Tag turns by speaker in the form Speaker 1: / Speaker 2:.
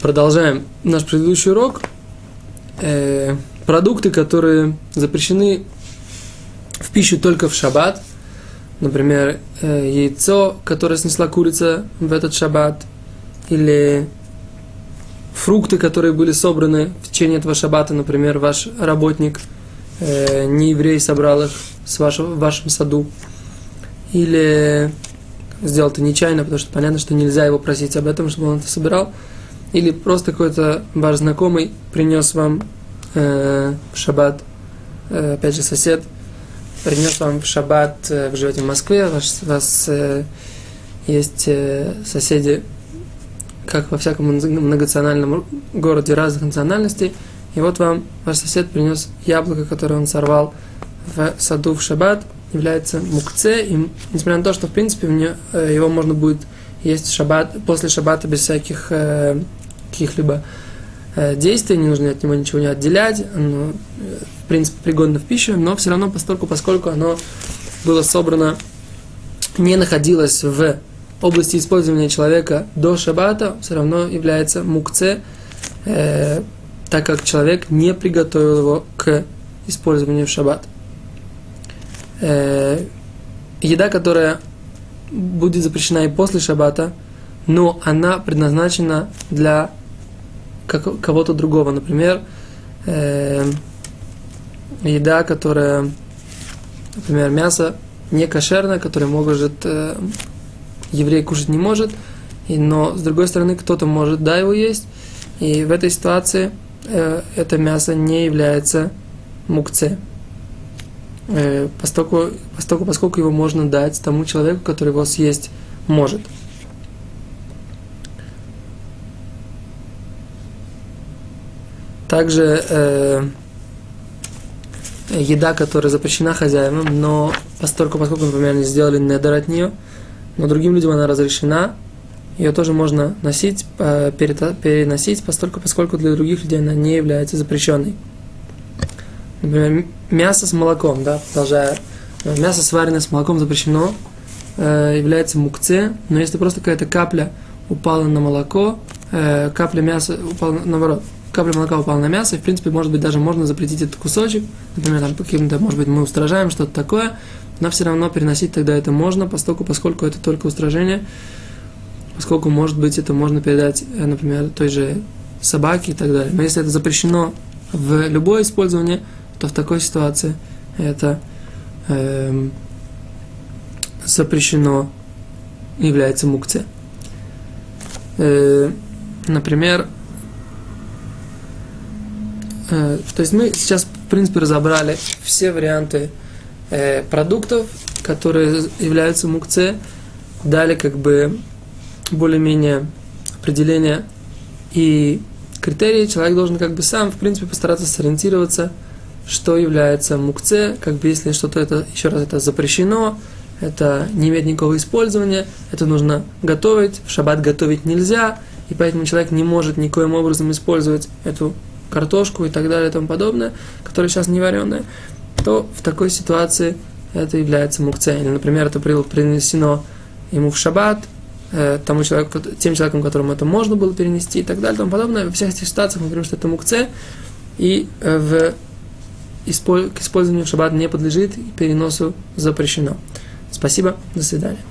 Speaker 1: Продолжаем наш предыдущий урок. Э, продукты, которые запрещены в пищу только в шаббат. Например, э, яйцо, которое снесла курица в этот шаббат. Или фрукты, которые были собраны в течение этого шаббата. Например, ваш работник, э, не еврей, собрал их с вашего, в вашем саду. Или сделал это нечаянно, потому что понятно, что нельзя его просить об этом, чтобы он это собирал или просто какой-то ваш знакомый принес вам э, в шаббат, э, опять же сосед, принес вам в шаббат, э, вы живете в Москве, у вас э, есть э, соседи, как во всяком многонациональном городе разных национальностей, и вот вам ваш сосед принес яблоко, которое он сорвал в саду в шаббат, является мукце, и несмотря на то, что в принципе него, э, его можно будет есть шаббат, после шаббата без всяких э, каких-либо э, действий, не нужно от него ничего не отделять, оно, э, в принципе, пригодно в пищу, но все равно, поскольку, поскольку оно было собрано, не находилось в области использования человека до шаббата, все равно является мукце, э, так как человек не приготовил его к использованию в шаббат. Э, еда, которая будет запрещена и после шаббата, но она предназначена для кого-то другого. Например, э, еда, которая, например, мясо не кошерное, которое может э, еврей кушать не может, и, но с другой стороны кто-то может да его есть, и в этой ситуации э, это мясо не является мукце. Э, поскольку, поскольку, поскольку его можно дать тому человеку, который его съесть может. Также э, еда, которая запрещена хозяевам, но поскольку, поскольку, например, они сделали недер от нее, но другим людям она разрешена, ее тоже можно носить, э, переносить, поскольку, поскольку для других людей она не является запрещенной. Например, мясо с молоком, да, продолжая. Мясо, сваренное с молоком, запрещено, э, является мукце, но если просто какая-то капля упала на молоко, э, капля мяса упала, наоборот, капля молока упала на мясо, и, в принципе, может быть, даже можно запретить этот кусочек, например, там, каким-то, может быть, мы устражаем что-то такое, но все равно переносить тогда это можно, поскольку, поскольку это только устражение, поскольку, может быть, это можно передать, э, например, той же собаке и так далее. Но если это запрещено в любое использование, то в такой ситуации это э, запрещено, является мукция. Э, например, то есть мы сейчас, в принципе, разобрали все варианты э, продуктов, которые являются мукце, дали как бы более-менее определение и критерии. Человек должен как бы сам, в принципе, постараться сориентироваться, что является мукце, как бы если что-то это, еще раз, это запрещено, это не имеет никакого использования, это нужно готовить, в шаббат готовить нельзя, и поэтому человек не может никоим образом использовать эту картошку и так далее и тому подобное, которое сейчас не вареное, то в такой ситуации это является мукце. Или, например, это принесено ему в шаббат, э, тому человеку, тем человеком, которому это можно было перенести и так далее и тому подобное. Во всех этих ситуациях мы говорим, что это мукце, и э, в, к использованию в шаббат не подлежит, и переносу запрещено. Спасибо, до свидания.